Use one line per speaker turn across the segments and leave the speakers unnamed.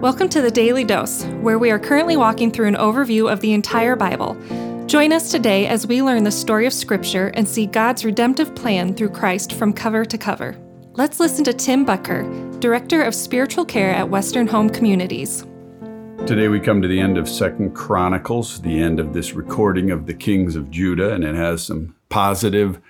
Welcome to the Daily Dose, where we are currently walking through an overview of the entire Bible. Join us today as we learn the story of Scripture and see God's redemptive plan through Christ from cover to cover. Let's listen to Tim Boettger, Director of Spiritual Care at Western Home Communities.
Today we come to the end of Second Chronicles, the end of this recording of the kings of Judah, and it has some positive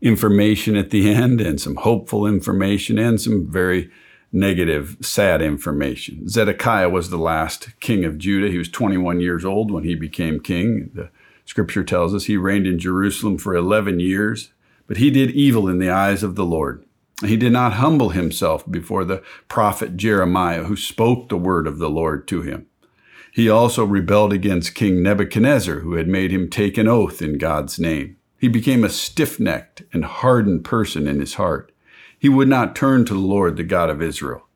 information at the end and some hopeful information and some very negative, sad information. Zedekiah was the last king of Judah. He was 21 years old when he became king. The scripture tells us he reigned in Jerusalem for 11 years, but he did evil in the eyes of the Lord. He did not humble himself before the prophet Jeremiah, who spoke the word of the Lord to him. He also rebelled against King Nebuchadnezzar, who had made him take an oath in God's name. He became a stiff necked and hardened person in his heart. He would not turn to the Lord, the God of Israel.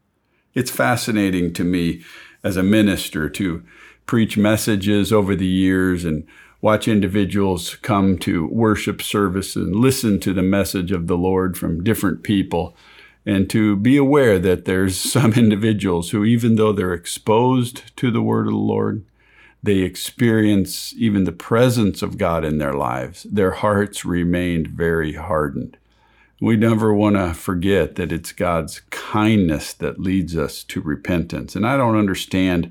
It's fascinating to me as a minister to preach messages over the years and watch individuals come to worship service and listen to the message of the Lord from different people and to be aware that there's some individuals who even though they're exposed to the word of the Lord they experience even the presence of God in their lives their hearts remained very hardened we never want to forget that it's God's kindness that leads us to repentance and I don't understand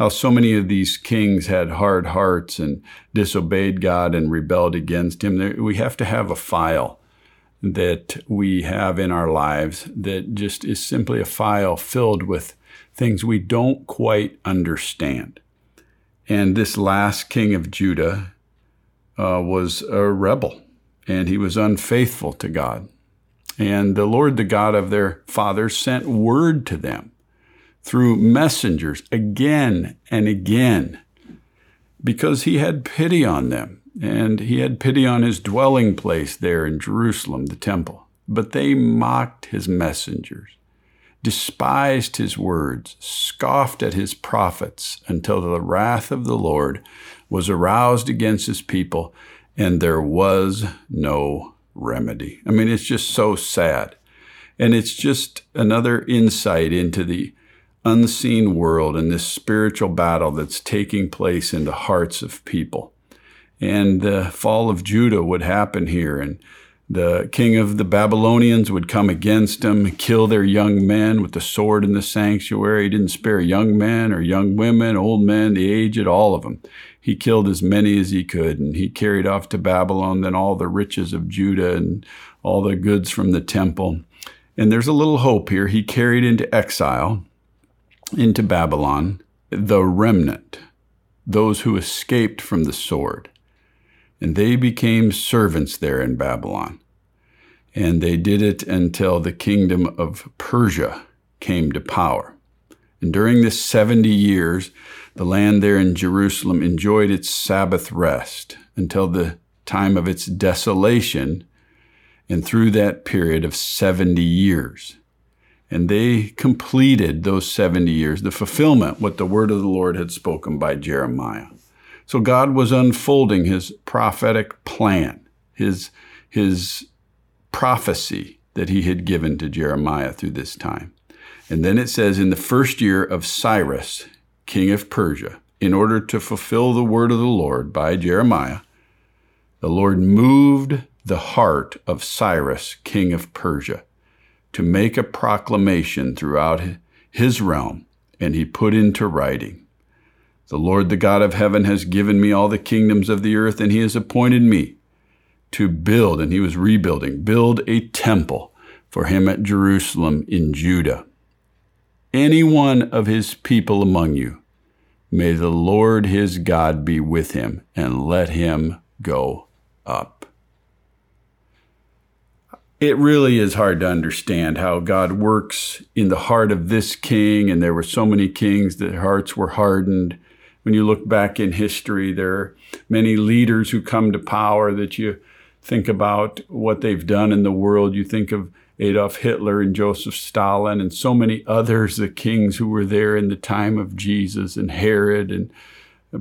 how so many of these kings had hard hearts and disobeyed God and rebelled against Him. We have to have a file that we have in our lives that just is simply a file filled with things we don't quite understand. And this last king of Judah uh, was a rebel and he was unfaithful to God. And the Lord, the God of their fathers, sent word to them through messengers again and again because he had pity on them and he had pity on his dwelling place there in Jerusalem, the temple. But they mocked his messengers, despised his words, scoffed at his prophets until the wrath of the Lord was aroused against his people and there was no remedy. I mean, it's just so sad. And it's just another insight into the unseen world and this spiritual battle that's taking place in the hearts of people. And the fall of Judah would happen here, and the king of the Babylonians would come against them, kill their young men with the sword in the sanctuary. He didn't spare young men or young women, old men, the aged, all of them. He killed as many as he could, and he carried off to Babylon then all the riches of Judah and all the goods from the temple. And there's a little hope here. He carried into exile into Babylon the remnant, those who escaped from the sword. And they became servants there in Babylon. And they did it until the kingdom of Persia came to power. And during this 70 years, the land there in Jerusalem enjoyed its Sabbath rest until the time of its desolation and through that period of 70 years. And they completed those 70 years, the fulfillment, what the word of the Lord had spoken by Jeremiah. So God was unfolding his prophetic plan, his, his prophecy that he had given to Jeremiah through this time. And then it says, in the first year of Cyrus, king of Persia, in order to fulfill the word of the Lord by Jeremiah, the Lord moved the heart of Cyrus, king of Persia to make a proclamation throughout his realm, and he put into writing The Lord, the God of heaven, has given me all the kingdoms of the earth, and he has appointed me to build, and he was rebuilding, build a temple for him at Jerusalem in Judah. Any one of his people among you, may the Lord his God be with him, and let him go up it really is hard to understand how God works in the heart of this king. And there were so many kings that hearts were hardened. When you look back in history, there are many leaders who come to power that you think about what they've done in the world. You think of Adolf Hitler and Joseph Stalin and so many others, the kings who were there in the time of Jesus and Herod and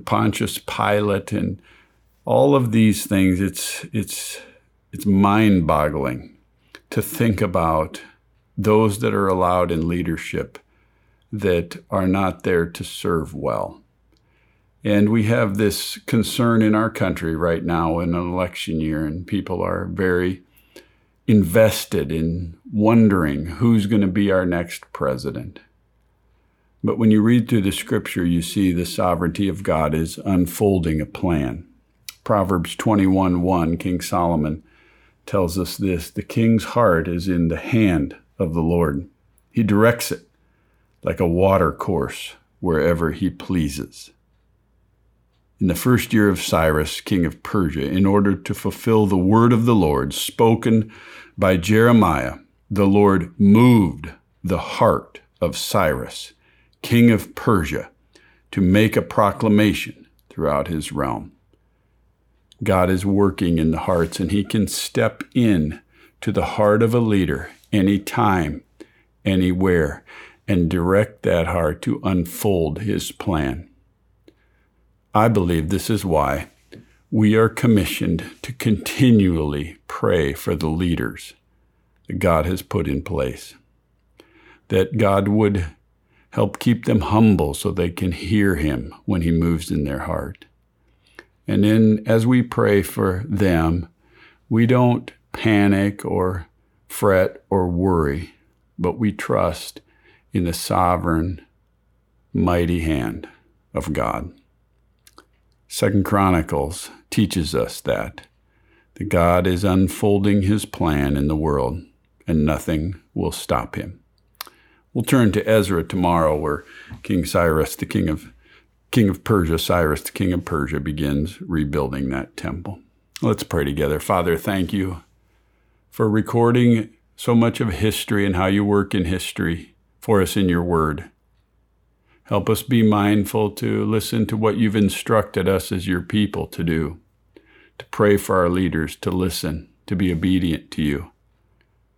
Pontius Pilate and all of these things. It's, it's, it's mind boggling to think about those that are allowed in leadership that are not there to serve well. And we have this concern in our country right now in an election year, and people are very invested in wondering who's going to be our next president. But when you read through the scripture, you see the sovereignty of God is unfolding a plan. Proverbs 21 1, King Solomon tells us this The king's heart is in the hand of the Lord, he directs it like a water course wherever he pleases in the first year of Cyrus, king of Persia, in order to fulfill the word of the Lord spoken by Jeremiah, the Lord moved the heart of Cyrus, king of Persia, to make a proclamation throughout his realm. God is working in the hearts, and he can step in to the heart of a leader anytime, anywhere, and direct that heart to unfold his plan. I believe this is why we are commissioned to continually pray for the leaders that God has put in place, that God would help keep them humble so they can hear Him when He moves in their heart. And then as we pray for them, we don't panic or fret or worry, but we trust in the sovereign, mighty hand of God. Second Chronicles teaches us that that God is unfolding his plan in the world and nothing will stop him. We'll turn to Ezra tomorrow where King Cyrus the king of king of Persia Cyrus the king of Persia begins rebuilding that temple. Let's pray together. Father, thank you for recording so much of history and how you work in history for us in your word. Help us be mindful to listen to what you've instructed us as your people to do, to pray for our leaders, to listen, to be obedient to you.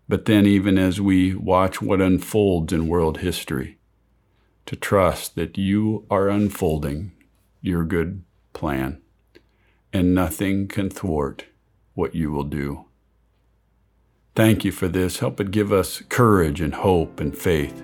But then, even as we watch what unfolds in world history, to trust that you are unfolding your good plan and nothing can thwart what you will do. Thank you for this. Help it give us courage and hope and faith